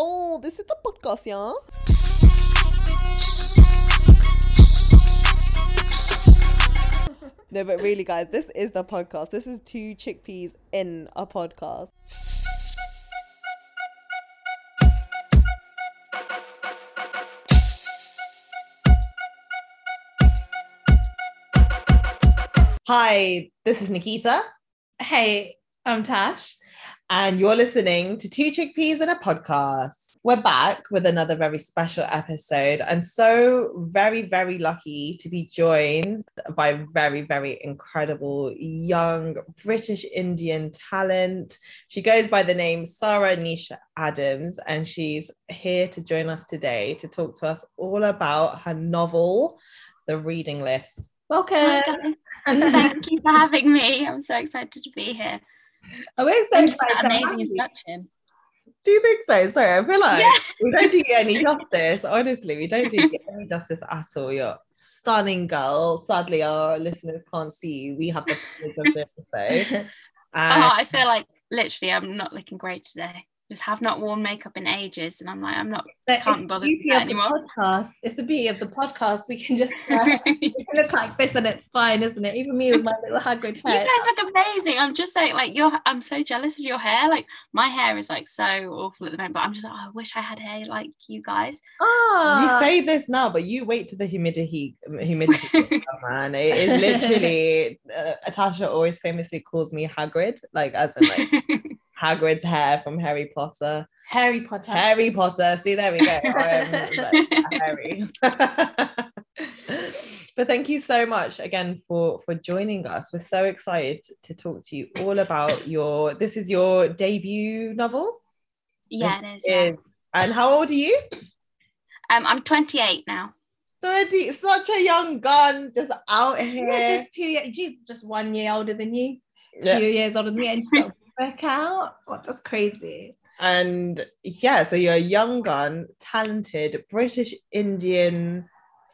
So this is the podcast, yeah. no, but really, guys, this is the podcast. This is two chickpeas in a podcast. Hi, this is Nikita. Hey, I'm Tash. And you're listening to Two Chickpeas in a Podcast. We're back with another very special episode, and so very, very lucky to be joined by a very, very incredible young British Indian talent. She goes by the name Sarah Nisha Adams, and she's here to join us today to talk to us all about her novel, The Reading List. Welcome. Hi. Thank you for having me. I'm so excited to be here. We're so Thank you for excited that to amazing introduction. Do you think so? Sorry, I feel like Yeah. we don't do you any justice. Honestly, we don't do you any justice at all. You're a stunning girl. Sadly, our listeners can't see you. We have the privilege of the episode. Oh, I feel like literally I'm not looking great today. Just have not worn makeup in ages, and I'm like, I'm not. But Can't bother the with that anymore. podcast. It's the beauty of the podcast. We can just uh, we can look like this and it's fine, isn't it? Even me with my little Hagrid hair You guys look amazing. I'm just saying, like, you're. I'm so jealous of your hair. Like, my hair is like so awful at the moment, but I'm just like, oh, I wish I had hair like you guys. oh. you say this now, but you wait to the humidity. Humidity, gets up, man. It is literally. Uh, Natasha always famously calls me Hagrid, like as in like Hagrid's hair from Harry Potter. Harry Potter. Harry Potter. See, there we go. Harry. but thank you so much again for for joining us. We're so excited to talk to you all about your. This is your debut novel. yeah, it is. Yeah. And how old are you? Um, I'm 28 now. 30, such a young gun, just out here. Yeah, just two years. She's just one year older than you. Yeah. Two years older than me, and she's got a work out. What? That's crazy. And yeah, so you're a young gun, talented British Indian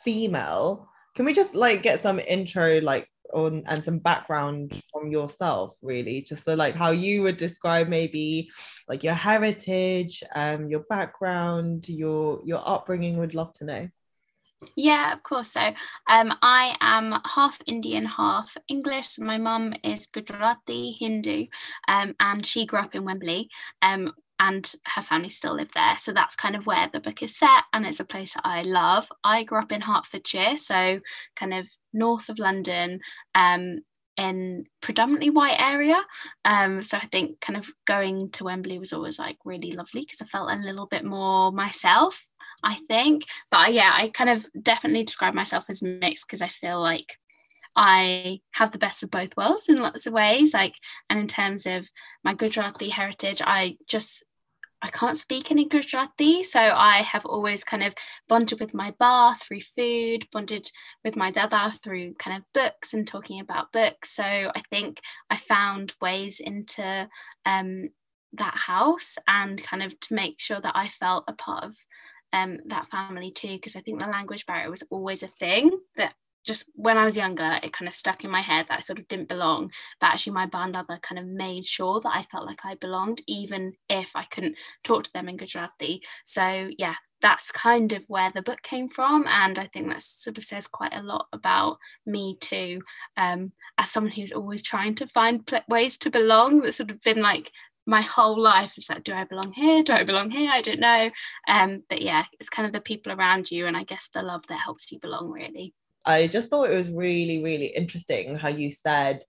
female. Can we just like get some intro, like on and some background from yourself, really? Just so like how you would describe maybe like your heritage, um, your background, your your upbringing. Would love to know. Yeah, of course. So, um, I am half Indian, half English. My mum is Gujarati Hindu, um, and she grew up in Wembley. Um, and her family still live there. So that's kind of where the book is set, and it's a place that I love. I grew up in Hertfordshire, so kind of north of London, um, in predominantly white area. Um, so I think kind of going to Wembley was always like really lovely because I felt a little bit more myself. I think, but yeah, I kind of definitely describe myself as mixed because I feel like I have the best of both worlds in lots of ways. Like, and in terms of my Gujarati heritage, I just I can't speak any Gujarati, so I have always kind of bonded with my ba through food, bonded with my dada through kind of books and talking about books. So I think I found ways into um, that house and kind of to make sure that I felt a part of um, that family too, because I think the language barrier was always a thing that just when I was younger, it kind of stuck in my head that I sort of didn't belong. But actually, my bandada kind of made sure that I felt like I belonged, even if I couldn't talk to them in Gujarati. So, yeah, that's kind of where the book came from. And I think that sort of says quite a lot about me too, um, as someone who's always trying to find pl- ways to belong. That's sort of been like my whole life. It's like, do I belong here? Do I belong here? I don't know. Um, but yeah, it's kind of the people around you, and I guess the love that helps you belong, really. I just thought it was really, really interesting how you said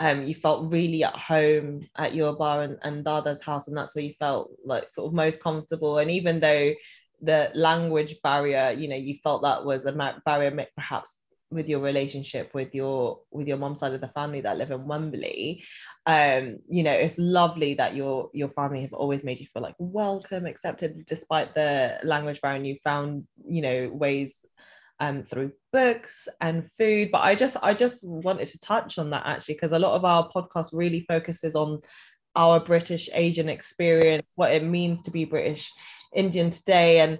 um, you felt really at home at your ba and, and Dada's house, and that's where you felt like sort of most comfortable. And even though the language barrier, you know, you felt that was a barrier perhaps with your relationship with your with your mom's side of the family that live in Wembley, um, you know, it's lovely that your your family have always made you feel like welcome, accepted, despite the language barrier. You found, you know, ways um, through books and food. But I just I just wanted to touch on that actually because a lot of our podcast really focuses on our British Asian experience, what it means to be British Indian today, and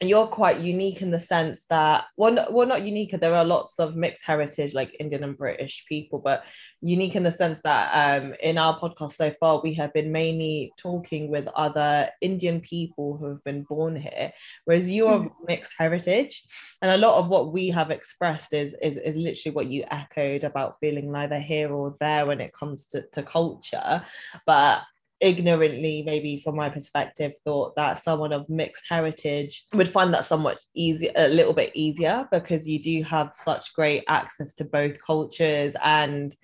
you're quite unique in the sense that well, no, well not unique there are lots of mixed heritage like indian and british people but unique in the sense that um, in our podcast so far we have been mainly talking with other indian people who have been born here whereas you are mm. mixed heritage and a lot of what we have expressed is, is is literally what you echoed about feeling neither here or there when it comes to, to culture but ignorantly, maybe from my perspective, thought that someone of mixed heritage would find that somewhat easy, a little bit easier because you do have such great access to both cultures. And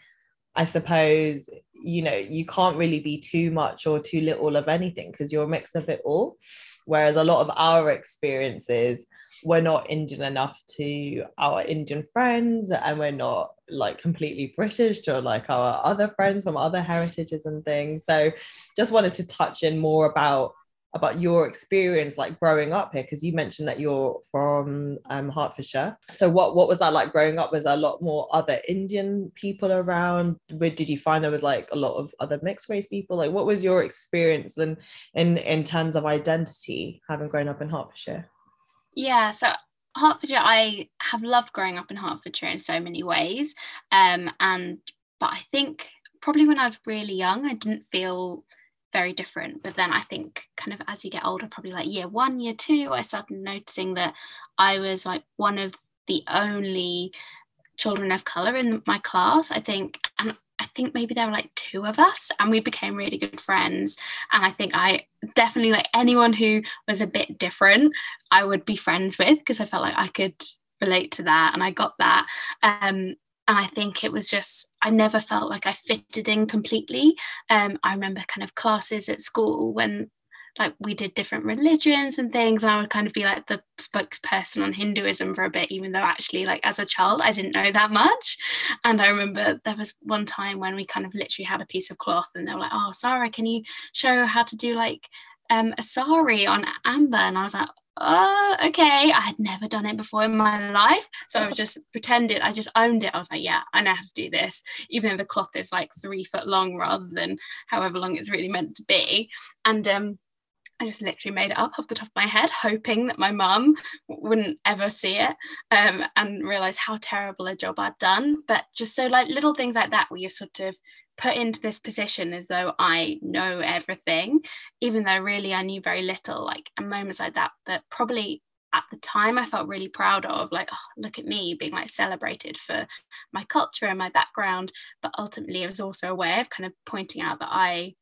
I suppose, you know, you can't really be too much or too little of anything because you're a mix of it all. Whereas a lot of our experiences, we're not Indian enough to our Indian friends, and we're not like completely British to like our other friends from other heritages and things. So just wanted to touch in more about about your experience like growing up here because you mentioned that you're from um, Hertfordshire. So what what was that like growing up? Was there a lot more other Indian people around? Where did you find there was like a lot of other mixed race people? Like what was your experience and in in terms of identity having grown up in Hertfordshire? Yeah, so Hertfordshire, I have loved growing up in Hertfordshire in so many ways. Um, and but I think probably when I was really young, I didn't feel very different. But then I think kind of as you get older, probably like year one, year two, I started noticing that I was like one of the only children of color in my class. I think, and I think maybe there were like two of us and we became really good friends. And I think I definitely like anyone who was a bit different, I would be friends with because I felt like I could relate to that and I got that. Um, and I think it was just I never felt like I fitted in completely. Um, I remember kind of classes at school when like we did different religions and things and i would kind of be like the spokesperson on hinduism for a bit even though actually like as a child i didn't know that much and i remember there was one time when we kind of literally had a piece of cloth and they were like oh sarah can you show how to do like um, a sari on amber and i was like oh, okay. I had never done it before in my life. So I was just pretended, I just owned it. I was like, yeah, I know how to do this, even though the cloth is like three foot long rather than however long it's really meant to be. And um, I just literally made it up off the top of my head, hoping that my mum wouldn't ever see it um, and realize how terrible a job I'd done. But just so, like, little things like that, where you're sort of put into this position as though I know everything, even though really I knew very little, like, and moments like that, that probably at the time I felt really proud of, like, oh, look at me being like celebrated for my culture and my background. But ultimately, it was also a way of kind of pointing out that I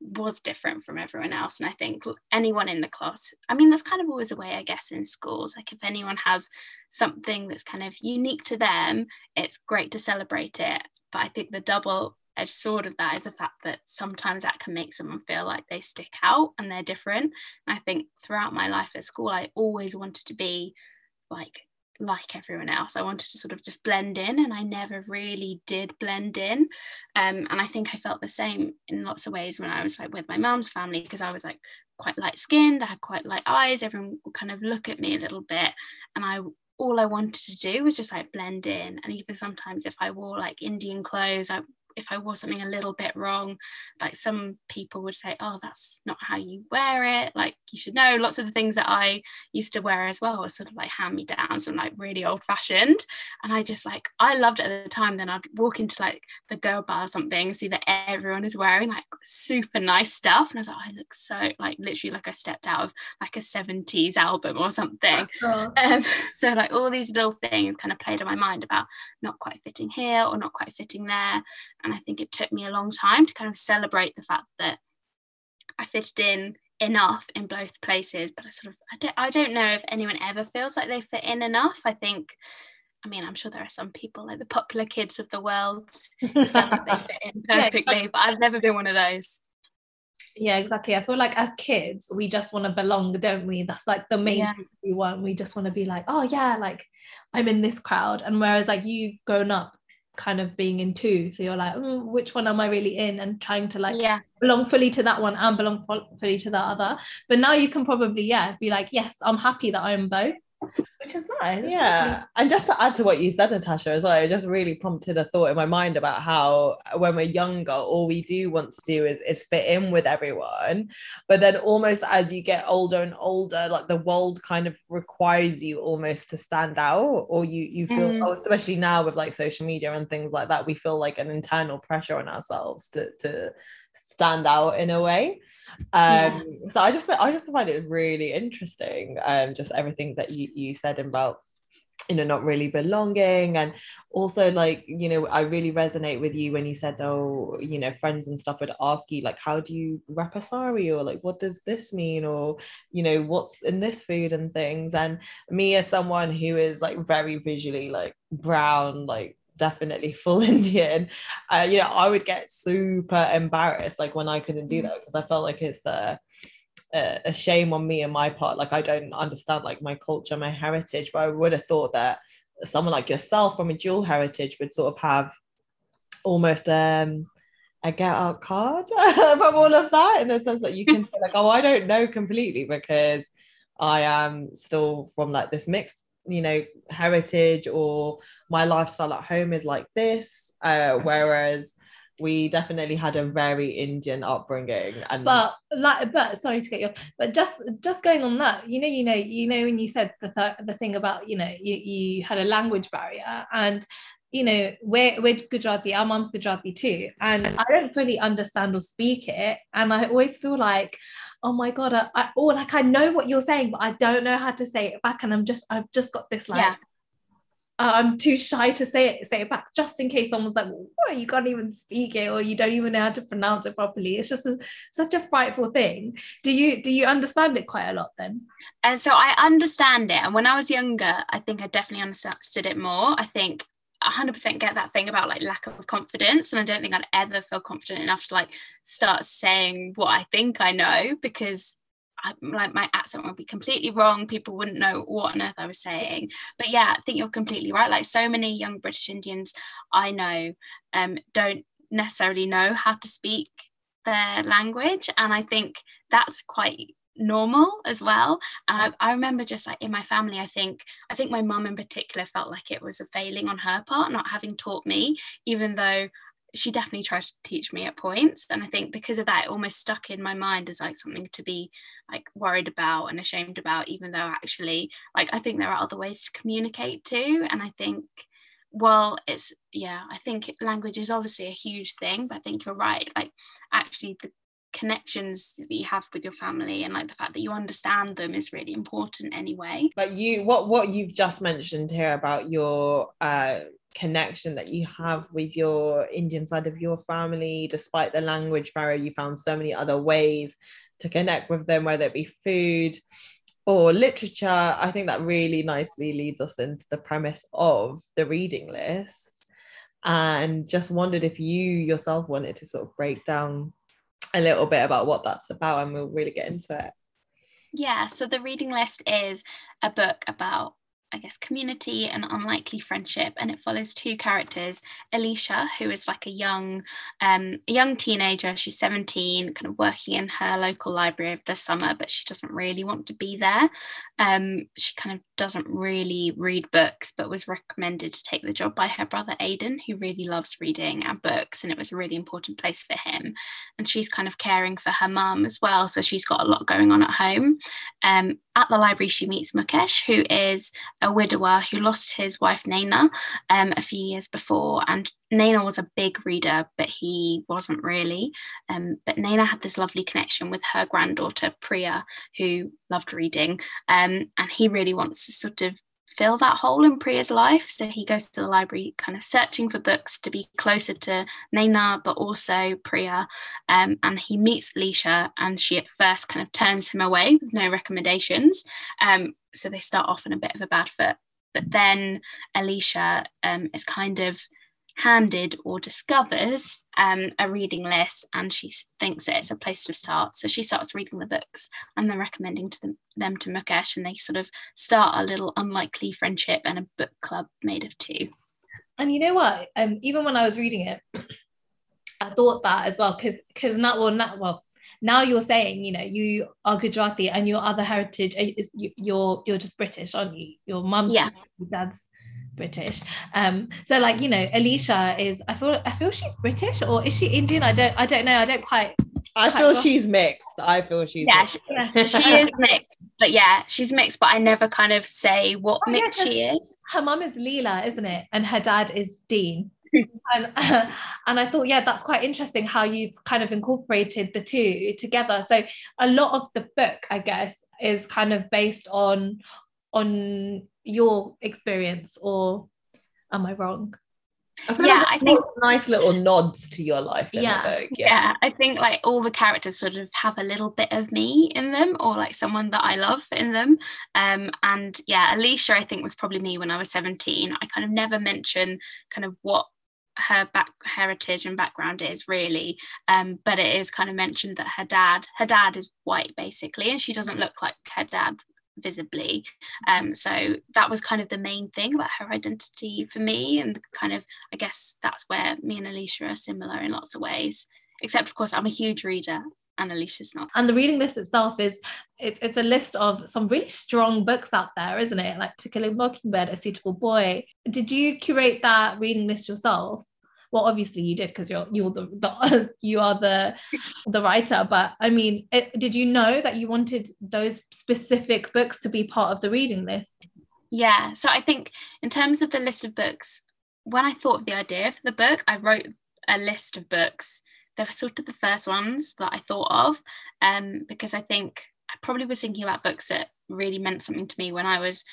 was different from everyone else. And I think anyone in the class, I mean, that's kind of always a way, I guess, in schools. Like if anyone has something that's kind of unique to them, it's great to celebrate it. But I think the double edged sword of that is the fact that sometimes that can make someone feel like they stick out and they're different. And I think throughout my life at school, I always wanted to be like like everyone else. I wanted to sort of just blend in, and I never really did blend in. Um, and I think I felt the same in lots of ways when I was like with my mom's family because I was like quite light skinned, I had quite light eyes. Everyone would kind of look at me a little bit, and I all I wanted to do was just like blend in. And even sometimes if I wore like Indian clothes, I if I wore something a little bit wrong, like some people would say, oh, that's not how you wear it. Like you should know lots of the things that I used to wear as well were sort of like hand me downs and like really old fashioned. And I just like, I loved it at the time. Then I'd walk into like the garba or something, and see that everyone is wearing like super nice stuff. And I was like, oh, I look so like literally like I stepped out of like a 70s album or something. Oh. Um, so like all these little things kind of played on my mind about not quite fitting here or not quite fitting there and I think it took me a long time to kind of celebrate the fact that I fitted in enough in both places. But I sort of, I don't, I don't know if anyone ever feels like they fit in enough. I think, I mean, I'm sure there are some people like the popular kids of the world who feel like they fit in perfectly, but I've never been one of those. Yeah, exactly. I feel like as kids, we just want to belong, don't we? That's like the main yeah. thing we want. We just want to be like, oh yeah, like I'm in this crowd. And whereas like you've grown up kind of being in two. So you're like mm, which one am i really in? And trying to like yeah. belong fully to that one and belong fully to the other. But now you can probably yeah be like yes i'm happy that i'm both which is nice. Yeah. And just to add to what you said, Natasha, as well, it just really prompted a thought in my mind about how when we're younger, all we do want to do is, is fit in with everyone. But then almost as you get older and older, like the world kind of requires you almost to stand out, or you you feel, mm. oh, especially now with like social media and things like that, we feel like an internal pressure on ourselves to to stand out in a way. Um, yeah. so I just I just find it really interesting. Um, just everything that you you said about you know not really belonging. And also like you know i really resonate with you when you said oh you know friends and stuff would ask you like how do you wrap a sari? Or like what does this mean? Or you know what's in this food and things. And me as someone who is like very visually like brown like definitely full Indian, uh, you know, I would get super embarrassed like when I couldn't do mm. that because I felt like it's a, a shame on me and my part. Like I don't understand like my culture, my heritage, but I would have thought that someone like yourself from a dual heritage would sort of have almost um a get out card from all of that in the sense that you can say like, oh, I don't know completely because I am still from like this mixed you know heritage or my lifestyle at home is like this uh, whereas we definitely had a very indian upbringing and but like but sorry to get you off but just just going on that you know you know you know when you said the th- the thing about you know you, you had a language barrier and you know, we're, we're Gujarati, our mom's Gujarati too. And I don't fully understand or speak it. And I always feel like, oh my God, I, I oh, like I know what you're saying, but I don't know how to say it back. And I'm just, I've just got this like, yeah. I'm too shy to say it, say it back, just in case someone's like, what, you can't even speak it or you don't even know how to pronounce it properly. It's just a, such a frightful thing. Do you, do you understand it quite a lot then? And so I understand it. And when I was younger, I think I definitely understood it more. I think 100% get that thing about like lack of confidence and i don't think i'd ever feel confident enough to like start saying what i think i know because like my accent would be completely wrong. People wouldn't know what on earth i was saying. But yeah i think you're completely right. Like so many young british indians i know um, don't necessarily know how to speak their language. And i think that's quite normal as well. And I, I, remember just like in my family i think i think my mum in particular felt like it was a failing on her part not having taught me even though she definitely tried to teach me at points and i think because of that it almost stuck in my mind as like something to be like worried about and ashamed about even though actually like i think there are other ways to communicate too and i think well it's yeah i think language is obviously a huge thing but i think you're right like actually the connections that you have with your family and like the fact that you understand them is really important anyway. But you what what you've just mentioned here about your uh connection that you have with your indian side of your family despite the language barrier you found so many other ways to connect with them whether it be food or literature i think that really nicely leads us into the premise of the reading list and just wondered if you yourself wanted to sort of break down a little bit about what that's about and we'll really get into it. Yeah, so the reading list is a book about I guess, community and unlikely friendship. And it follows two characters, Alicia, who is like a young, um, young teenager. She's 17, kind of working in her local library over the summer, but she doesn't really want to be there. Um, she kind of doesn't really read books, but was recommended to take the job by her brother Aidan, who really loves reading and books, and it was a really important place for him. And she's kind of caring for her mum as well, so she's got a lot going on at home. Um, at the library, she meets Mukesh, who is a widower who lost his wife Naina um, a few years before. And Naina was a big reader, but he wasn't really. Um, but Naina had this lovely connection with her granddaughter Priya, who loved reading. Um, and he really wants to sort of fill that hole in Priya's life. So he goes to the library, kind of searching for books to be closer to Naina, but also Priya. Um, and he meets Alicia, and she at first kind of turns him away with no recommendations. Um, so they start off on a bit of a bad foot. But then Alicia um, is kind of handed or discovers um, a reading list and she thinks it's a place to start. So she starts reading the books and then recommending to them, them to Mukesh and they sort of start a little unlikely friendship and a book club made of two. And you know what? Um, even when I was reading it, I thought that as well because because not well not well now you're saying you know you are Gujarati and your other heritage is you're you're just British aren't you your mum's yeah dad's British. Um so like you know Alicia is I feel I feel she's British or is she Indian? I don't I don't know. I don't quite I feel she's mixed. I feel she's yeah she, she is mixed. But yeah she's mixed but I never kind of say what oh, mix yeah, she is. her mum is Leela isn't it? And her dad is Dean. And uh, and I thought, yeah, that's quite interesting how you've kind of incorporated the two together. So a lot of the book, I guess, is kind of based on on your experience, or am I wrong? I yeah, I think nice little nods to your life. Yeah. yeah. yeah, I think like all the characters sort of have a little bit of me in them, or like someone that I love in them. Um, and yeah, Alicia, I think was probably me when I was seventeen. I kind of never mention kind of what her back heritage and background is really um, but it is kind of mentioned that her dad her dad is white basically and she doesn't look like her dad visibly um, so that was kind of the main thing about her identity for me and kind of i guess that's where me and alicia are similar in lots of ways except of course i'm a huge reader and Alicia's not. And the reading list itself is it's, it's a list of some really strong books out there, isn't it? Like To Kill a Mockingbird, A Suitable Boy. Did you curate that reading list yourself? Well, obviously you did because you're you're the, the you are the the writer. But I mean, it, did you know that you wanted those specific books to be part of the reading list? Yeah. So I think in terms of the list of books, when I thought of the idea for the book, I wrote a list of books they were sort of the first ones that I thought of um, because I think I probably was thinking about books that really meant something to me when I was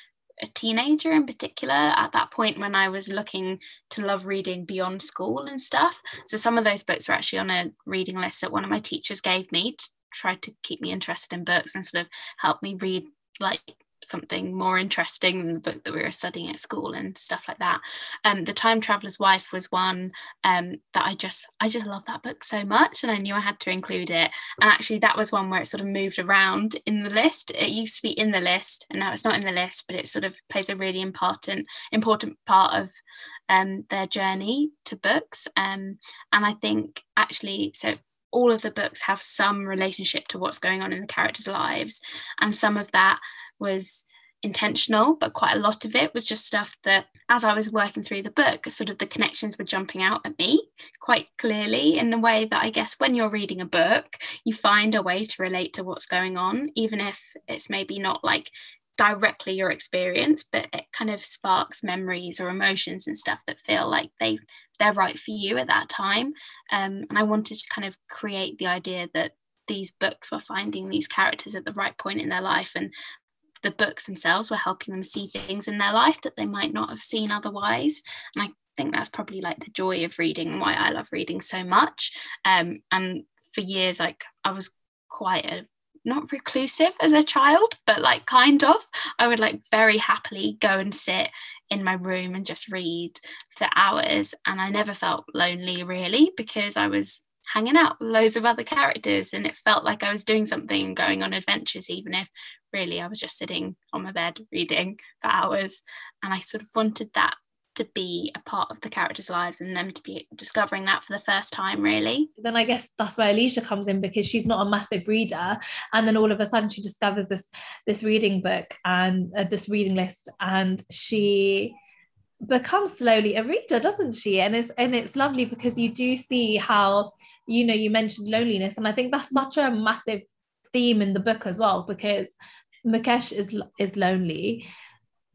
a teenager in particular at that point when I was looking to love reading beyond school and stuff. So some of those books were actually on a reading list that one of my teachers gave me to try to keep me interested in books and sort of help me read like something more interesting than the book that we were studying at school and stuff like that. Um, the Time Traveler's Wife was one um, that I just I just love that book so much, and I knew I had to include it. And actually, that was one where it sort of moved around in the list. It used to be in the list, and now it's not in the list, but it sort of plays a really important important part of um, their journey to books. Um, and I think actually, so all of the books have some relationship to what's going on in the characters' lives, and some of that was intentional, but quite a lot of it was just stuff that as I was working through the book, sort of the connections were jumping out at me quite clearly in the way that I guess when you're reading a book, you find a way to relate to what's going on, even if it's maybe not like directly your experience, but it kind of sparks memories or emotions and stuff that feel like they they're right for you at that time. Um, and I wanted to kind of create the idea that these books were finding these characters at the right point in their life and the books themselves were helping them see things in their life that they might not have seen otherwise. And I think that's probably like the joy of reading why I love reading so much. Um, and for years, like I was quite a not reclusive as a child, but like kind of. I would like very happily go and sit in my room and just read for hours. And I never felt lonely really because I was hanging out with loads of other characters and it felt like I was doing something and going on adventures, even if really I was just sitting on my bed reading for hours. And I sort of wanted that to be a part of the characters' lives and them to be discovering that for the first time, really. Then I guess that's where Alicia comes in because she's not a massive reader, and then all of a sudden she discovers this this reading book and uh, this reading list, and she becomes slowly a reader doesn't she and it's and it's lovely because you do see how you know you mentioned loneliness and i think that's such a massive theme in the book as well because Mukesh is is lonely.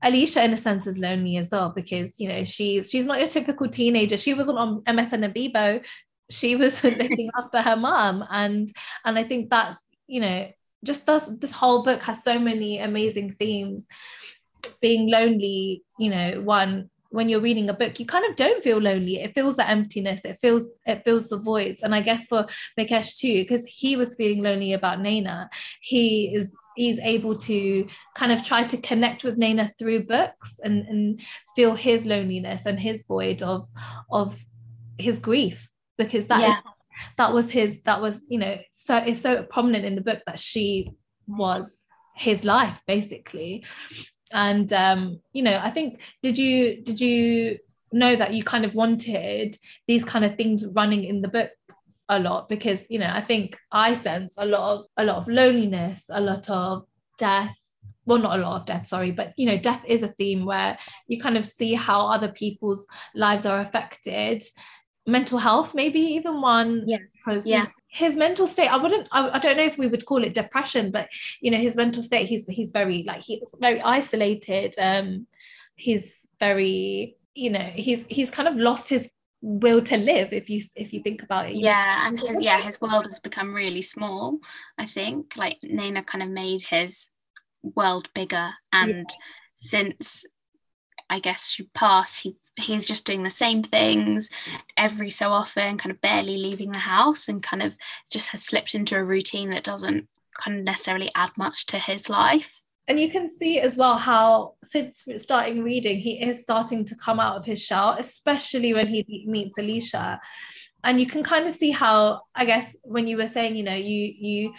Alicia, in a sense, is lonely as well because you know she's she's not your typical teenager. She wasn't on MSN and Bebo. She was looking after her mom, and and I think that's you know just this this whole book has so many amazing themes. Being lonely, you know, one when you're reading a book, you kind of don't feel lonely. It feels the emptiness. It feels it feels the voids. And I guess for Mukesh too, because he was feeling lonely about Naina, he is he's able to kind of try to connect with Naina through books and, and feel his loneliness and his void of of his grief because that yeah. is, that was his that was you know so it's so prominent in the book that she was his life basically and um, you know i think did you did you know that you kind of wanted these kind of things running in the book a lot because you know I think I sense a lot of a lot of loneliness, a lot of death. Well, not a lot of death, sorry, but you know, death is a theme where you kind of see how other people's lives are affected. Mental health, maybe even one. Yeah. Because Yeah. his mental state, I wouldn't, I, I don't know if we would call it depression, but you know, his mental state, he's he's very like he's very isolated. Um, he's very, you know, he's he's kind of lost his will to live if you if you think about it know. yeah and his yeah his world has become really small i think like Naina kind of made his world bigger and since i guess she passed he he's just doing the same things every so often kind of barely leaving the house and kind of just has slipped into a routine that doesn't kind of necessarily add much to his life and you can see as well how since starting reading he is starting to come out of his shell especially when he meets alicia. And you can kind of see how i guess when you were saying you know you you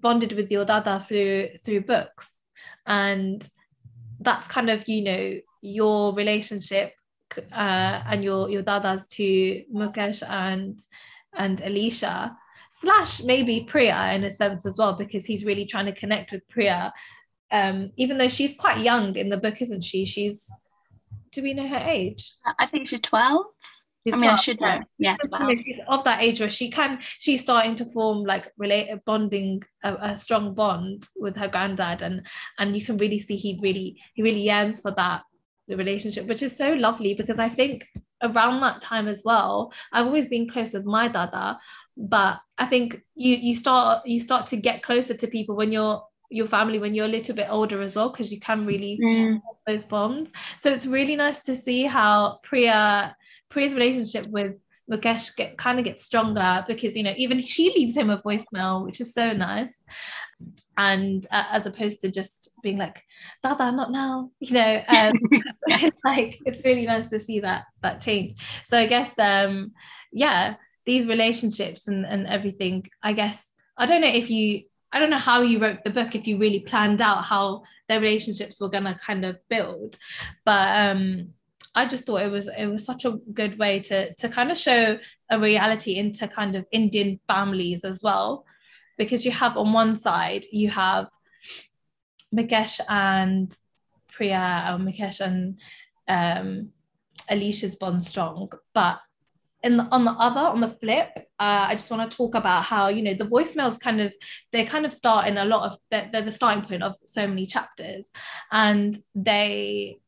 bonded with your dada through through books. And that's kind of you know your relationship uh, and your your dadas to mukesh and and alicia slash maybe priya in a sense as well because he's really trying to connect with priya um, even though she's quite young in the book, isn't she? She's do we know her age? i think she's 12 She's i mean i 12, should yeah. know yes You she's of that age where she can she's starting to form like relate bonding a, a strong bond with her granddad and and you can really see he really he really yearns for that the relationship which is so lovely because I think around that time as well I've always been close with my dada but I think you you start you start to get closer to people when you're your family when you're a little bit older as well because you can really Mm, those bonds. So it's really nice to see how Priya Priya's relationship with Mukesh get kind of gets stronger because you know even she leaves him a voicemail, which is so nice. And uh, as opposed to just being like, Dada, not now, you know, um, it's like it's really nice to see that that change. So I guess um, yeah, these relationships and and everything. I guess I don't know if you I don't know how you wrote the book if you really planned out how their relationships were gonna kind of build, but um, I just thought it was it was such a good way to to kind of show a reality into kind of Indian families as well, because you have on one side you have Mukesh and Priya or Mukesh and um, Alicia's bond strong, but in the, on the other on the flip uh, i just want to talk about how you know the voicemails kind of they kind of start in a lot of they're, they're the starting point of so many chapters. And they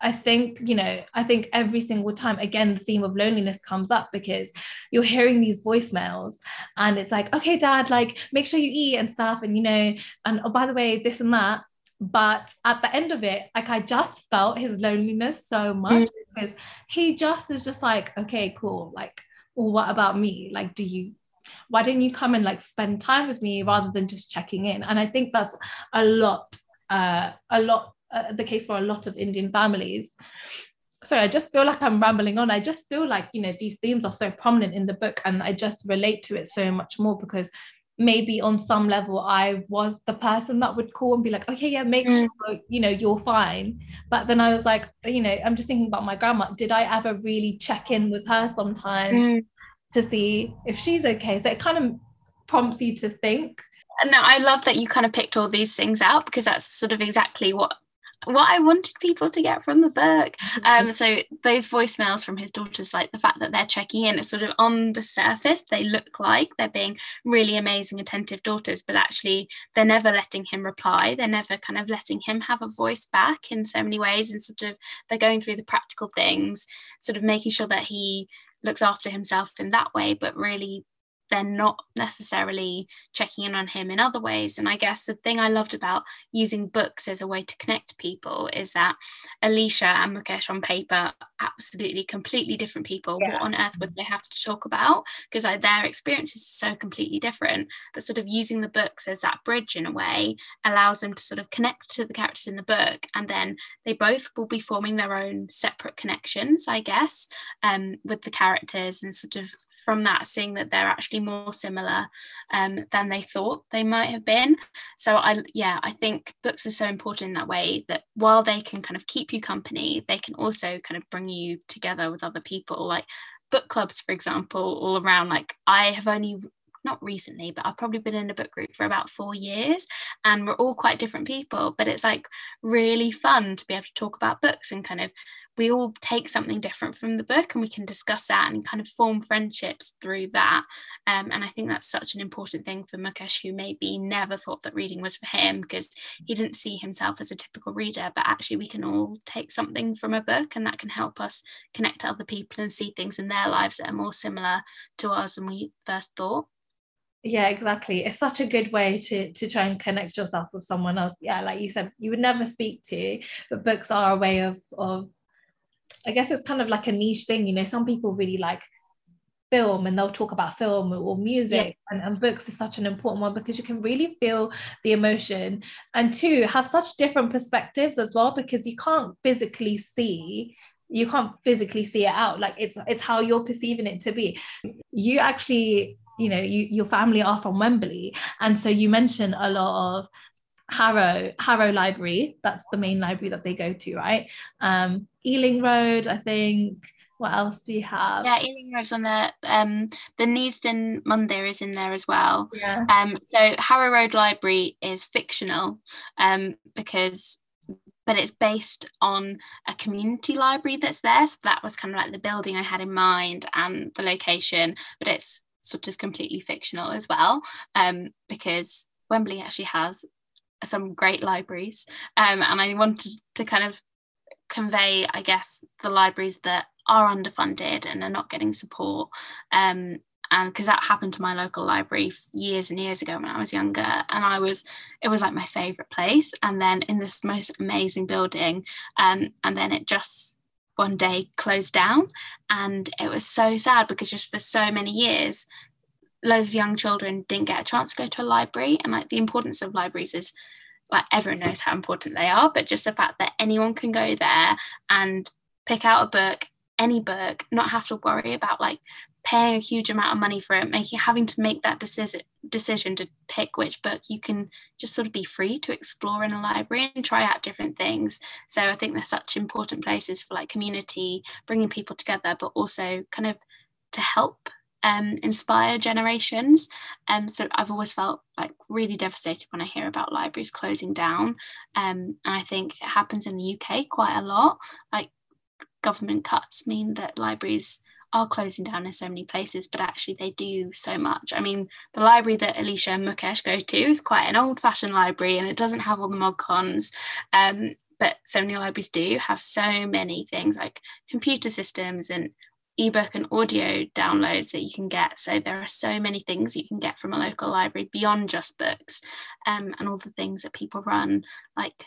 i think you know i think every single time again the theme of loneliness comes up because you're hearing these voicemails and it's like okay dad like make sure you eat and stuff and you know and oh by the way this and that. But at the end of it like i just felt his loneliness so much because he just is just like okay cool like well what about me? Like do you why don't you come and like spend time with me rather than just checking in? And i think that's a lot uh a lot uh, the case for a lot of indian families. Sorry i just feel like i'm rambling on. I just feel like you know these themes are so prominent in the book and i just relate to it so much more because maybe on some level I was the person that would call and be like, okay, yeah, make Mm. sure you know you're fine. But then I was like, you know, I'm just thinking about my grandma. Did I ever really check in with her sometimes mm. to see if she's okay? So it kind of prompts you to think. no i love that you kind of picked all these things out because that's sort of exactly what what i wanted people to get from the book. Um so those voicemails from his daughters like the fact that they're checking in it's sort of on the surface they look like they're being really amazing attentive daughters but actually they're never letting him reply. They're never kind of letting him have a voice back in so many ways and sort of they're going through the practical things sort of making sure that he looks after himself in that way but really they're not necessarily checking in on him in other ways. And I guess the thing I loved about using books as a way to connect people is that Alicia and Mukesh on paper, absolutely completely different people. Yeah. What on earth would they have to talk about? Because like, their experiences are so completely different. But sort of using the books as that bridge in a way allows them to sort of connect to the characters in the book. And then they both will be forming their own separate connections, I guess, um, with the characters and sort of from that seeing that they're actually more similar um, than they thought they might have been. So i yeah i think books are so important in that way that while they can kind of keep you company they can also kind of bring you together with other people. Like book clubs for example all around like i have only not recently, but I've probably been in a book group for about four years and we're all quite different people. But it's like really fun to be able to talk about books and kind of we all take something different from the book and we can discuss that and kind of form friendships through that. Um, and I think that's such an important thing for Mukesh, who maybe never thought that reading was for him because he didn't see himself as a typical reader. But actually, we can all take something from a book and that can help us connect to other people and see things in their lives that are more similar to ours than we first thought yeah exactly. It's such a good way to to try and connect yourself with someone else. Yeah like you said you would never speak to but books are a way of of i guess it's kind of like a niche thing you know some people really like film and they'll talk about film or music yeah. and, and books is such an important one because you can really feel the emotion. And two have such different perspectives as well because you can't physically see you can't physically see it out. Like it's it's how you're perceiving it to be. You actually you know you, your family are from Wembley. And so you mention a lot of Harrow Harrow Library. That's the main library that they go to right? Um Ealing Road I think. What else do you have? Yeah Ealing Road's on there. Um the Neasden Mandir is in there as well. Yeah. Um so Harrow Road Library is fictional um because but it's based on a community library that's there. So that was kind of like the building I had in mind and the location, but it's sort of completely fictional as well, um, because Wembley actually has some great libraries. Um, and I wanted to kind of convey, I guess, the libraries that are underfunded and are not getting support. Um, and because that happened to my local library years and years ago when I was younger, and I was, it was like my favorite place. And then in this most amazing building, um, and then it just one day closed down. And it was so sad because just for so many years, loads of young children didn't get a chance to go to a library. And like the importance of libraries is like everyone knows how important they are, but just the fact that anyone can go there and pick out a book, any book, not have to worry about like paying a huge amount of money for it, making having to make that decision decision to pick which book you can just sort of be free to explore in a library and try out different things. So I think they're such important places for like community, bringing people together, but also kind of to help um, inspire generations. Um, so I've always felt like really devastated when I hear about libraries closing down. Um, and I think it happens in the UK quite a lot. Like government cuts mean that libraries are closing down in so many places, but actually they do so much. I mean, the library that Alicia and Mukesh go to is quite an old fashioned library and it doesn't have all the mod cons. Um, but so many libraries do have so many things like computer systems and ebook and audio downloads that you can get. So there are so many things you can get from a local library beyond just books um, and all the things that people run, like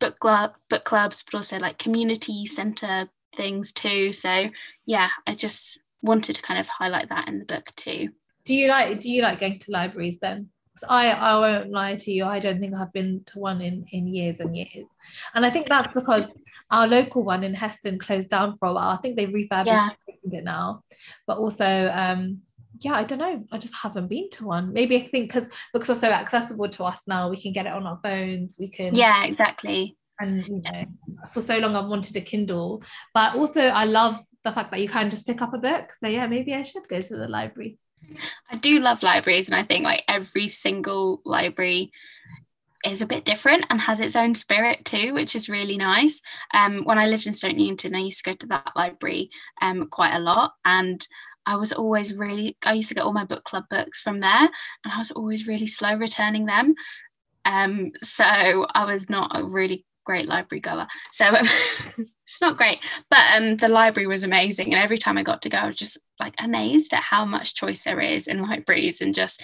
book club, book clubs, but also like community centre things too. So yeah, I just wanted to kind of highlight that in the book too. Do you like do you like going to libraries then? I, I won't lie to you, I don't think I've been to one in, in years and years. And I think that's because our local one in Heston closed down for a while. I think they refurbished yeah. it now. But also, um, yeah, I don't know. I just haven't been to one. Maybe I think because books are so accessible to us now, we can get it on our phones. We can. Yeah, exactly and you know for so long I've wanted a Kindle but also I love the fact that you can just pick up a book so yeah maybe I should go to the library I do love libraries and I think like every single library is a bit different and has its own spirit too, which is really nice. Um, when I lived in Stoke Newington, I used to go to that library um, quite a lot, and I was always really. I used to get all my book club books from there, and I was always really slow returning them. Um, so I was not a really great library goer. So um, it's not great, but um, the library was amazing. And every time I got to go, I was just like amazed at how much choice there is in libraries and just,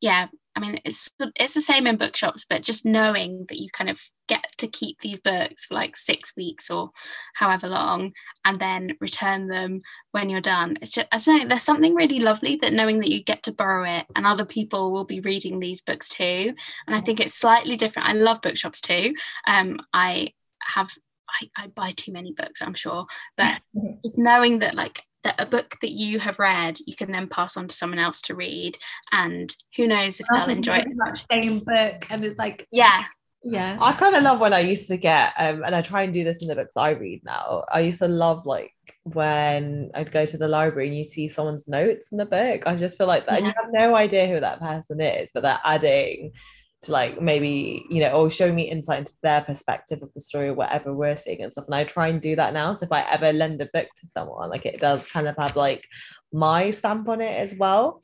yeah, I mean, it's it's the same in bookshops, but just knowing that you kind of get to keep these books for like six weeks or however long, and then return them when you're done. It's just I don't know. There's something really lovely that knowing that you get to borrow it, and other people will be reading these books too. And I think it's slightly different. I love bookshops too. Um, I have I, I buy too many books, I'm sure, but just knowing that like that a book that you have read you can then pass on to someone else to read and who knows if they'll enjoy it that same book and it's like yeah yeah I kind of love when I used to get, um, and I try and do this in the books I read now. I used to love like when I'd go to the library and you see someone's notes in the book. I just feel like that, and you have no idea who that person is, but they're adding to like maybe you know, or show me insight into their perspective of the story or whatever we're seeing and stuff. And I try and do that now. So if I ever lend a book to someone, like it does kind of have like my stamp on it as well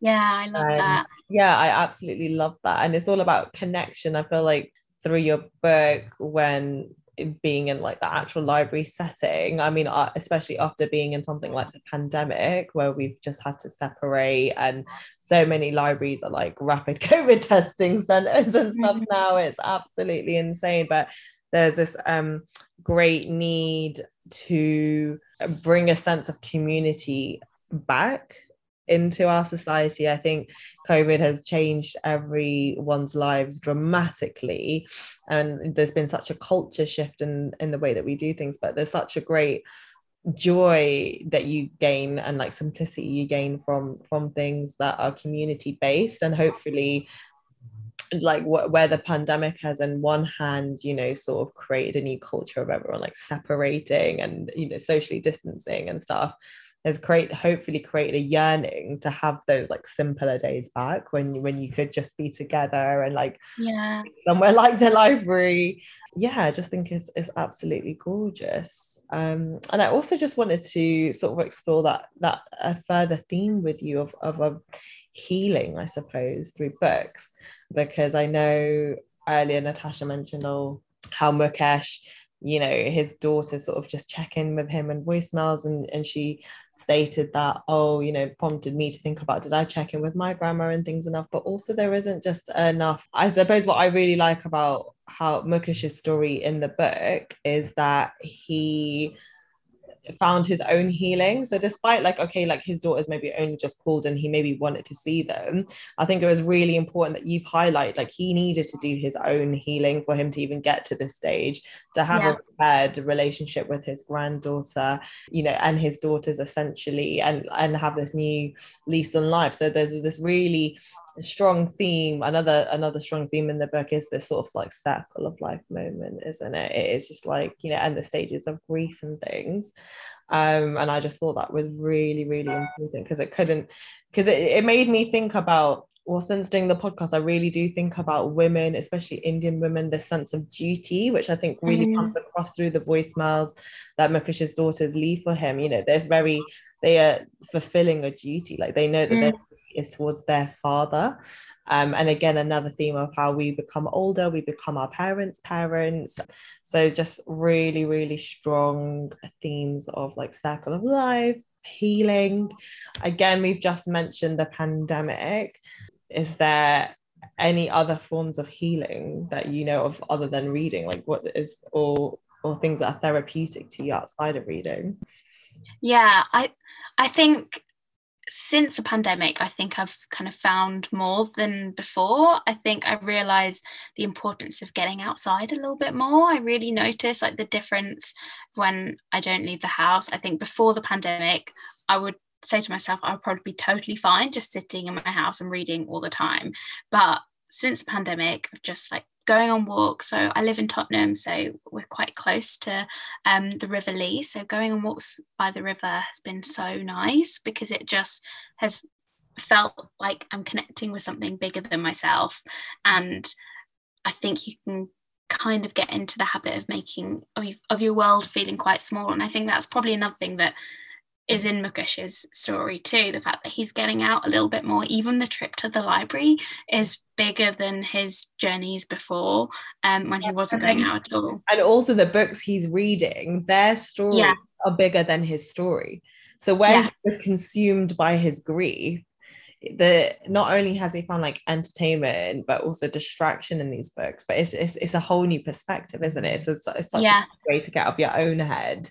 Yeah, I love Um, that. yeah i absolutely love that and it's all about connection i feel like through your book when being in like the actual library setting i mean uh, especially after being in something like the pandemic where we've just had to separate and so many libraries are like rapid covid testing centers and stuff Mhm. now it's absolutely insane but there's this um great need to bring a sense of community back into our society. I think COVID has changed everyone's lives dramatically. And there's been such a culture shift in, in the way that we do things, but there's such a great joy that you gain and like simplicity you gain from from things that are community based and hopefully like wh- where the pandemic has in one hand you know sort of created a new culture of everyone like separating and you know socially distancing and stuff has create hopefully created a yearning to have those like simpler days back when you when you could just be together and like Yeah. somewhere like the library. Yeah i just think it's, it's absolutely gorgeous. Um and i also just wanted to sort of explore that that a further theme with you of of a healing i suppose through books. Because i know earlier natasha mentioned oh how mukesh you know his daughter sort of just check in with him and voicemails and and she stated that oh you know prompted me to think about did i check in with my grandma and things enough? But also there isn't just enough. I suppose what i really like about how mukesh's story in the book is that he found his own healing so despite like okay like his daughters maybe only just called and he maybe wanted to see them i think it was really important that you've highlighted like he needed to do his own healing for him to even get to this stage to have Yeah. a repaired relationship with his granddaughter you know and his daughters essentially and and have this new lease on life so there's this really strong theme another another strong theme in the book is this sort of like circle of life moment isn't it? It is just like you know and the stages of grief and things. Um and i just thought that was really really important because it couldn't because it, it made me think about well since doing the podcast i really do think about women especially indian women this sense of duty which i think really Mm. comes across through the voicemails that mukesh's daughters leave for him. You know there's very they are fulfilling a duty like they know that Mm. their duty is towards their father. Um, and again another theme of how we become older we become our parents parents. So just really really strong themes of like circle of life healing. Again we've just mentioned the pandemic. Is there any other forms of healing that you know of other than reading? Like what is or or things that are therapeutic to you outside of reading? Yeah, I I think since the pandemic, I think I've kind of found more than before. I think I realize the importance of getting outside a little bit more. I really notice like the difference when I don't leave the house. I think before the pandemic, I would say to myself, I would probably be totally fine just sitting in my house and reading all the time. But since the pandemic, I've just like going on walks. So I live in Tottenham, so we're quite close to um, the River Lee. So going on walks by the river has been so nice because it just has felt like I'm connecting with something bigger than myself. And I think you can kind of get into the habit of making of, of your world feeling quite small. And I think that's probably another thing that is in Mukesh's story too. The fact that he's getting out a little bit more, even the trip to the library is bigger than his journeys before um, when he wasn't going out at all. and also the books he's reading their stories Yeah. are bigger than his story so when Yeah. he was consumed by his grief the not only has he found like entertainment but also distraction in these books but it's it's, it's a whole new perspective isn't it? It's, a, it's such Yeah. a way to get out of your own head.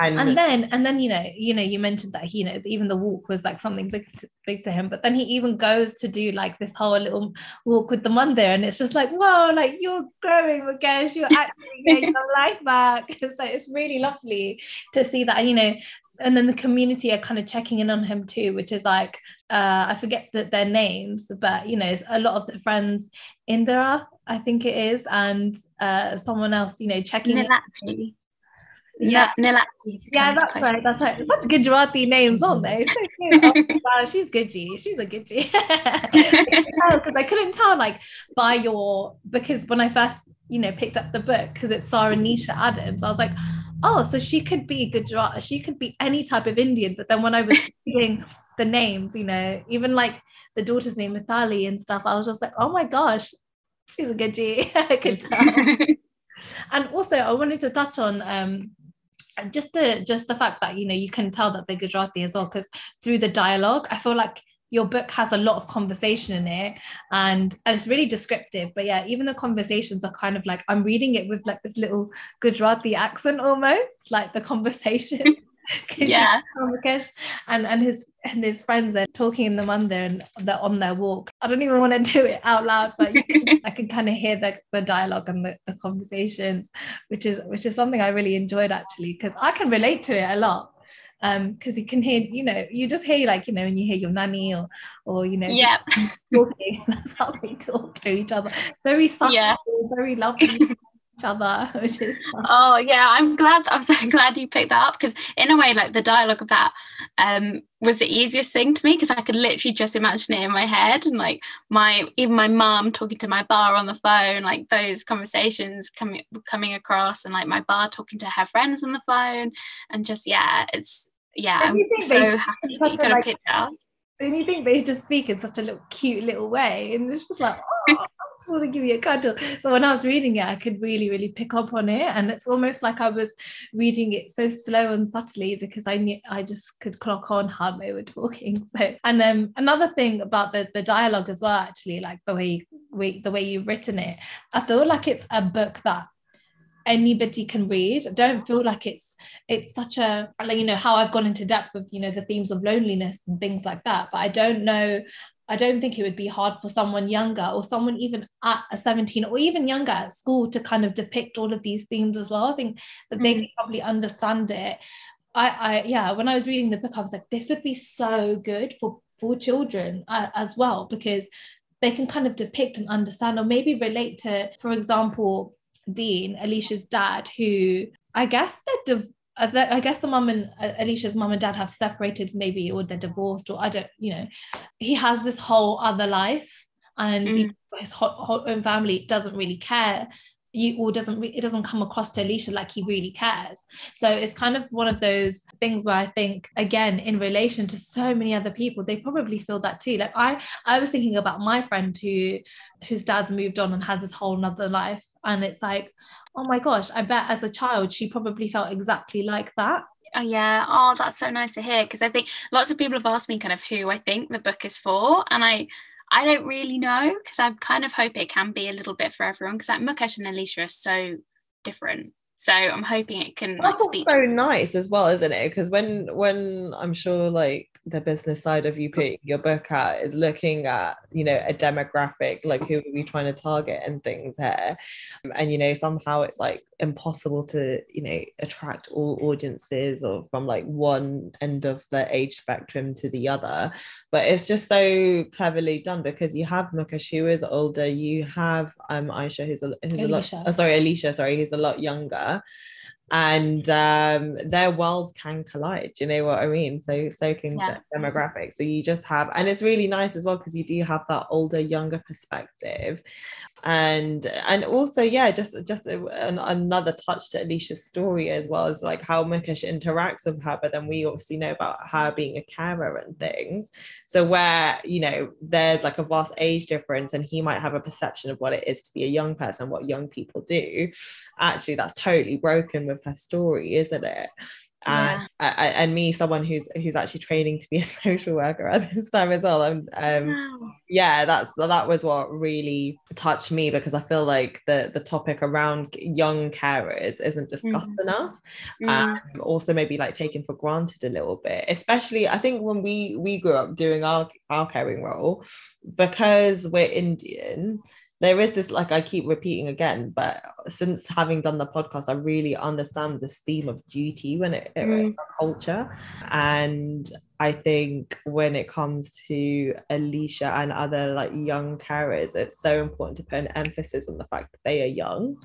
And, and then and then you know you know you mentioned that he, you know even the walk was like something big to, big to him but then he even goes to do like this whole little walk with the mother and it's just like whoa like you're growing Mukesh you're actually getting your life back. So it's really lovely to see that. And you know and then the community are kind of checking in on him too, which is like uh, I forget that their names, but you know, a lot of the friends, Indra, I think it is, and uh, someone else, you know, checking. Nilakshi. Yeah, Nilakshi. Yeah, that's close. right. That's right. Such Gujarati names, aren't they? So oh, wow, she's Gujju. She's a Gujju. Because I couldn't tell, like, by your because when I first, you know, picked up the book because it's Sara Nisha Adams, I was like oh, so she could be Gujarat, she could be any type of Indian. But then when I was reading the names, you know, even like the daughter's name, Mithali and stuff, I was just like, oh my gosh, she's a good G. I could tell. and also, I wanted to touch on um, just the just the fact that you know you can tell that they're Gujarati as well because through the dialogue, I feel like your book has a lot of conversation in it and, and it's really descriptive but yeah even the conversations are kind of like i'm reading it with like this little gujarati accent almost like the conversations yeah. and and his and his friends are talking in the mandir and they're on their walk. I don't even want to do it out loud but can, i can kind of hear the, the dialogue and the, the conversations which is which is something i really enjoyed actually because i can relate to it a lot um because you can hear you know you just hear like you know when you hear your nanny or or you know yeah. talking that's how they talk to each other. Very subtle yeah. very lovely other which is oh yeah i'm glad i'm so glad you picked that up because in a way like the dialogue of that um was the easiest thing to me because I could literally just imagine it in my head and like my even my mum talking to my ba on the phone like those conversations coming coming across and like my ba talking to her friends on the phone and just yeah it's yeah I'm so happy that you could have picked out and you think they just speak in such a little cute little way and it's just like oh just want to give you a cuddle. So when I was reading it, I could really, really pick up on it. And it's almost like I was reading it so slow and subtly because I knew I just could clock on how they were talking. So and then um, another thing about the, the dialogue as well, actually, like the way, way the way you've written it, I feel like it's a book that anybody can read I don't feel like it's it's such a like you know how i've gone into depth with you know the themes of loneliness and things like that but i don't know I don't think it would be hard for someone younger or someone even at a 17 or even younger at school to kind of depict all of these themes as well. I think that mm-hmm. they can probably understand it. I, I, yeah, when I was reading the book, I was like, this would be so good for for children uh, as well because they can kind of depict and understand or maybe relate to, for example, Dean, Aleisha's dad, who I guess they're I guess the mum and uh, Aleisha's mum and dad have separated, maybe, or they're divorced, or I don't, you know, he has this whole other life, and mm. his whole, whole own family doesn't really care. You or doesn't it doesn't come across to Aleisha like he really cares. So it's kind of one of those things where I think again in relation to so many other people, they probably feel that too. Like I I was thinking about my friend who whose dad's moved on and has this whole nother life, and it's like oh my gosh, I bet as a child she probably felt exactly like that. Oh yeah. Oh, that's so nice to hear because I think lots of people have asked me kind of who I think the book is for, and I I don't really know because I kind of hope it can be a little bit for everyone because like Mukesh and Aleisha are so different. So I'm hoping it can. That's like, so nice as well, isn't it? Because when when I'm sure like the business side of you putting mm. your book out is looking at you know a demographic like who are we trying to target and things here and you know somehow it's like impossible to you know attract all audiences or from like one end of the age spectrum to the other but it's just so cleverly done because you have Mukesh who is older you have um Aisha who's a, who's a lot oh, sorry Aleisha sorry who's a lot younger and um, their worlds can collide. You know what I mean? So so can yeah. demographics. So you just have, and it's really nice as well because you do have that older, younger perspective, and and also yeah just just an, another touch to aleisha's story as well as like how mukesh interacts with her but then we obviously know about her being a carer and things. So where you know there's like a vast age difference and he might have a perception of what it is to be a young person what young people do actually that's totally broken with her story isn't it and yeah. I, and me someone who's who's actually training to be a social worker at this time as well and um wow. yeah that's that was what really touched me because i feel like the the topic around young carers isn't discussed mm. enough mm. um also maybe like taken for granted a little bit especially i think when we we grew up doing our our caring role because we're indian there is this like I keep repeating again, but since having done the podcast, I really understand this theme of duty when it, mm. culture, and I think when it comes to Aleisha and other like young carers, it's so important to put an emphasis on the fact that they are young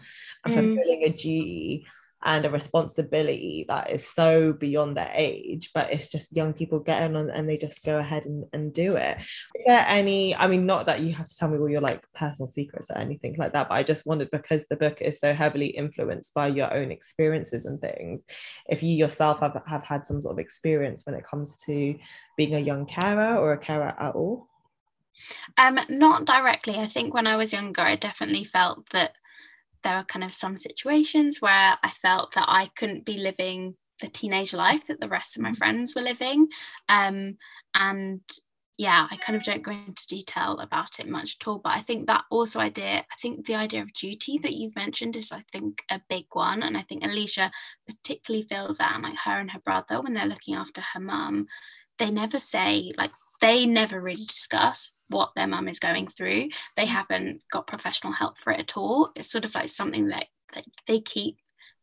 and mm. fulfilling a duty and a responsibility that is so beyond their age, but it's just young people getting on and they just go ahead and, and do it. Is there any, I mean, not that you have to tell me all your like personal secrets or anything like that, but I just wondered because the book is so heavily influenced by your own experiences and things, if you yourself have, have had some sort of experience when it comes to being a young carer or a carer at all? Um, not directly. I think when I was younger, I definitely felt that there were kind of some situations where I felt that I couldn't be living the teenage life that the rest of my mm. friends were living. Um, and yeah, I kind of don't go into detail about it much at all. But I think that also idea, I think the idea of duty that you've mentioned is, I think, a big one. And I think Aleisha particularly feels that, and like her and her brother, when they're looking after her mum, they never say, like, they never really discuss what their mum is going through. They haven't got professional help for it at all. It's sort of like something that, that they keep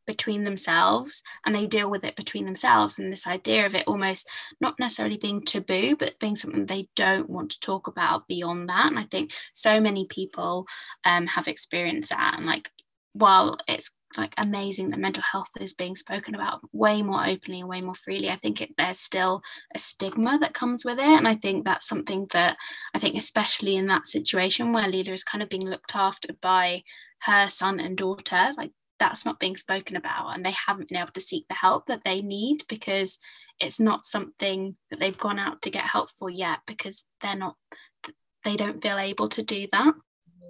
between themselves and they deal with it between themselves. And this idea of it almost not necessarily being taboo, but being something they don't want to talk about beyond that. And I think so many people um, have experienced that. And like, while it's like amazing that mental health is being spoken about way more openly and way more freely. I think it, there's still a stigma that comes with it and i think that's something that i think especially in that situation where Leela is kind of being looked after by her son and daughter like that's not being spoken about and they haven't been able to seek the help that they need because it's not something that they've gone out to get help for yet because they're not they don't feel able to do that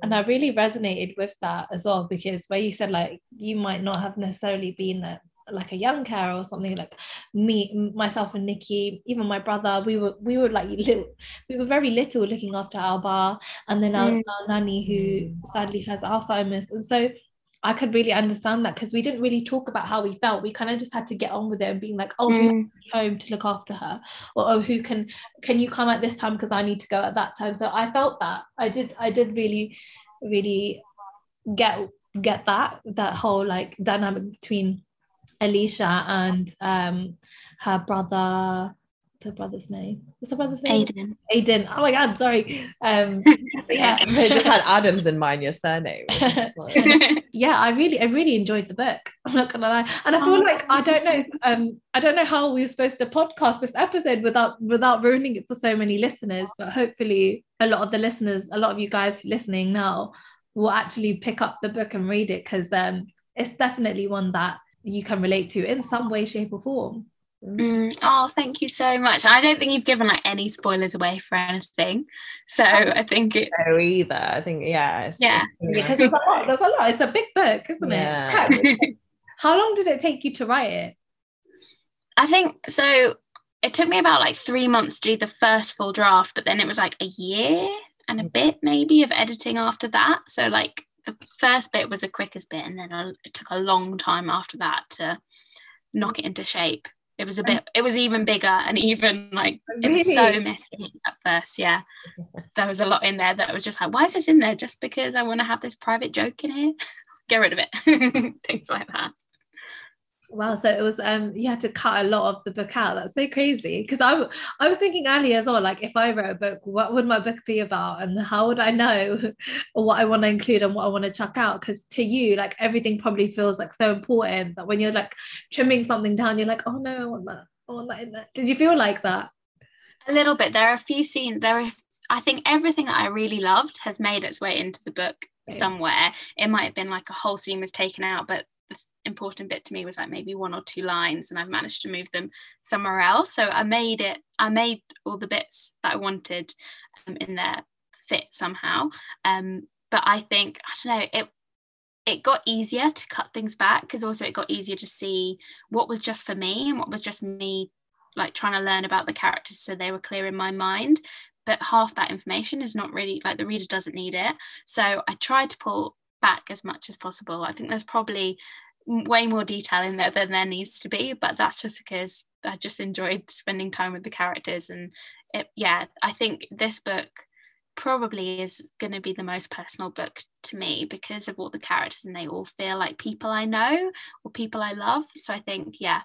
and I really resonated with that as well because where you said like you might not have necessarily been a, like a young carer or something like me myself and Nikki even my brother we were we were like little we were very little looking after our ba and then our, mm. our nanny who sadly has Alzheimer's and so I could really understand that because we didn't really talk about how we felt. We kind of just had to get on with it and being like, oh, mm. home to look after her, or oh, who can can you come at this time because I need to go at that time. So I felt that I did I did really really get get that that whole like dynamic between Aleisha and um her brother the brother's name? What's the brother's name? Aidan. Aidan. Oh my god, sorry. Um so yeah. I just had Adams in mind, your surname. yeah, I really, I really enjoyed the book. I'm not gonna lie. And I feel oh, like I don't know, um, I don't know how we were supposed to podcast this episode without without ruining it for so many listeners, but hopefully a lot of the listeners, a lot of you guys listening now will actually pick up the book and read it because um it's definitely one that you can relate to in some way, shape, or form. Mm, oh, thank you so much. I don't think you've given like any spoilers away for anything, so I think it. No, either. I think yeah. yeah, because there's a lot. There's a lot. It's a big book, isn't yeah. it? How long did it take you to write it? I think so. It took me about like three months to do the first full draft, but then it was like a year and a bit maybe of editing after that. So like the first bit was the quickest bit, and then it took a long time after that to knock it into shape it was a bit it was even bigger and even like oh, it was so messy at first yeah. There was a lot in there that was just like why is this in there? Just because i want to have this private joke in here? Get rid of it. Things like that Wow, so it was um you had to cut a lot of the book out. That's so crazy. Because I I was thinking earlier as well, like if I wrote a book, what would my book be about? And how would I know what I want to include and what I want to chuck out? Because to you, like everything probably feels like so important that when you're like trimming something down, you're like, oh no, I want that. I want that in there. Did you feel like that? A little bit. There are a few scenes, there are I think everything that I really loved has made its way into the book somewhere. It might have been like a whole scene was taken out, but important bit to me was like maybe one or two lines and I've managed to move them somewhere else. So I made it I made all the bits that I wanted um, in there fit somehow. Um, but I think I don't know it it got easier to cut things back because also it got easier to see what was just for me and what was just me like trying to learn about the characters so they were clear in my mind. But half that information is not really like the reader doesn't need it. So I tried to pull back as much as possible. I think there's probably way more detail in there than there needs to be but that's just because i just enjoyed spending time with the characters and it, yeah i think this book probably is going to be the most personal book to me because of all the characters and they all feel like people I know or people I love. So I think, yeah,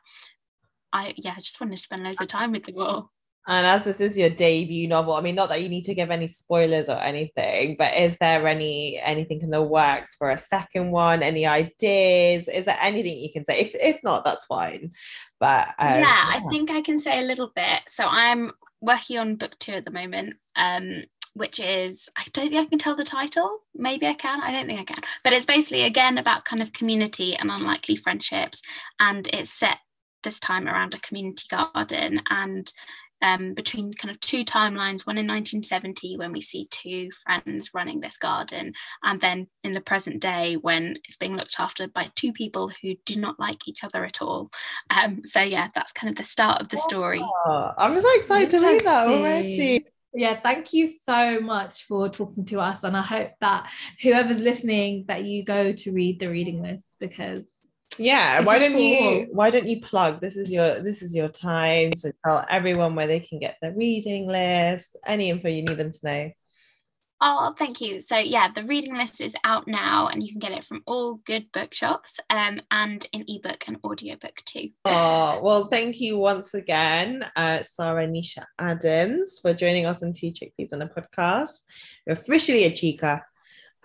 I yeah, I just wanted to spend loads of time with them all. And as this is your debut novel, I mean, not that you need to give any spoilers or anything, but is there any anything in the works for a second one? Any ideas? Is there anything you can say? If if not, that's fine. But um, yeah, yeah, I think I can say a little bit. So I'm working on book two at the moment. Um, which is I don't think I can tell the title. Maybe I can. I don't think I can. But it's basically again about kind of community and unlikely friendships, and it's set this time around a community garden and um, between kind of two timelines one in 1970 when we see two friends running this garden and then in the present day when it's being looked after by two people who do not like each other at all. Um, so yeah that's kind of the start of the story. Oh, i'm so excited to read that already. Yeah thank you so much for talking to us and i hope that whoever's listening that you go to read the reading list because yeah why don't cool. you why don't you plug this is your this is your time so tell everyone where they can get the reading list any info you need them to know Oh, thank you. So, yeah, the reading list is out now and you can get it from all good bookshops um, and in ebook and audiobook too. Oh, well, thank you once again, uh, Sara Nisha Adams, for joining us on Two Chickpeas on the podcast. You're officially a chica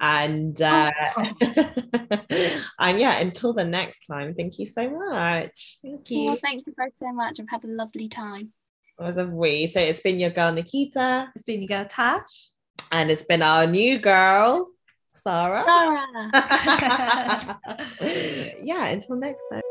and uh, oh. and yeah until the next time thank you so much. Thank you. Well, thank you both so much. I've had a lovely time. As a we so it's been your girl nikita. It's been your girl tash. And it's been our new girl sarah. Sarah. Yeah until next time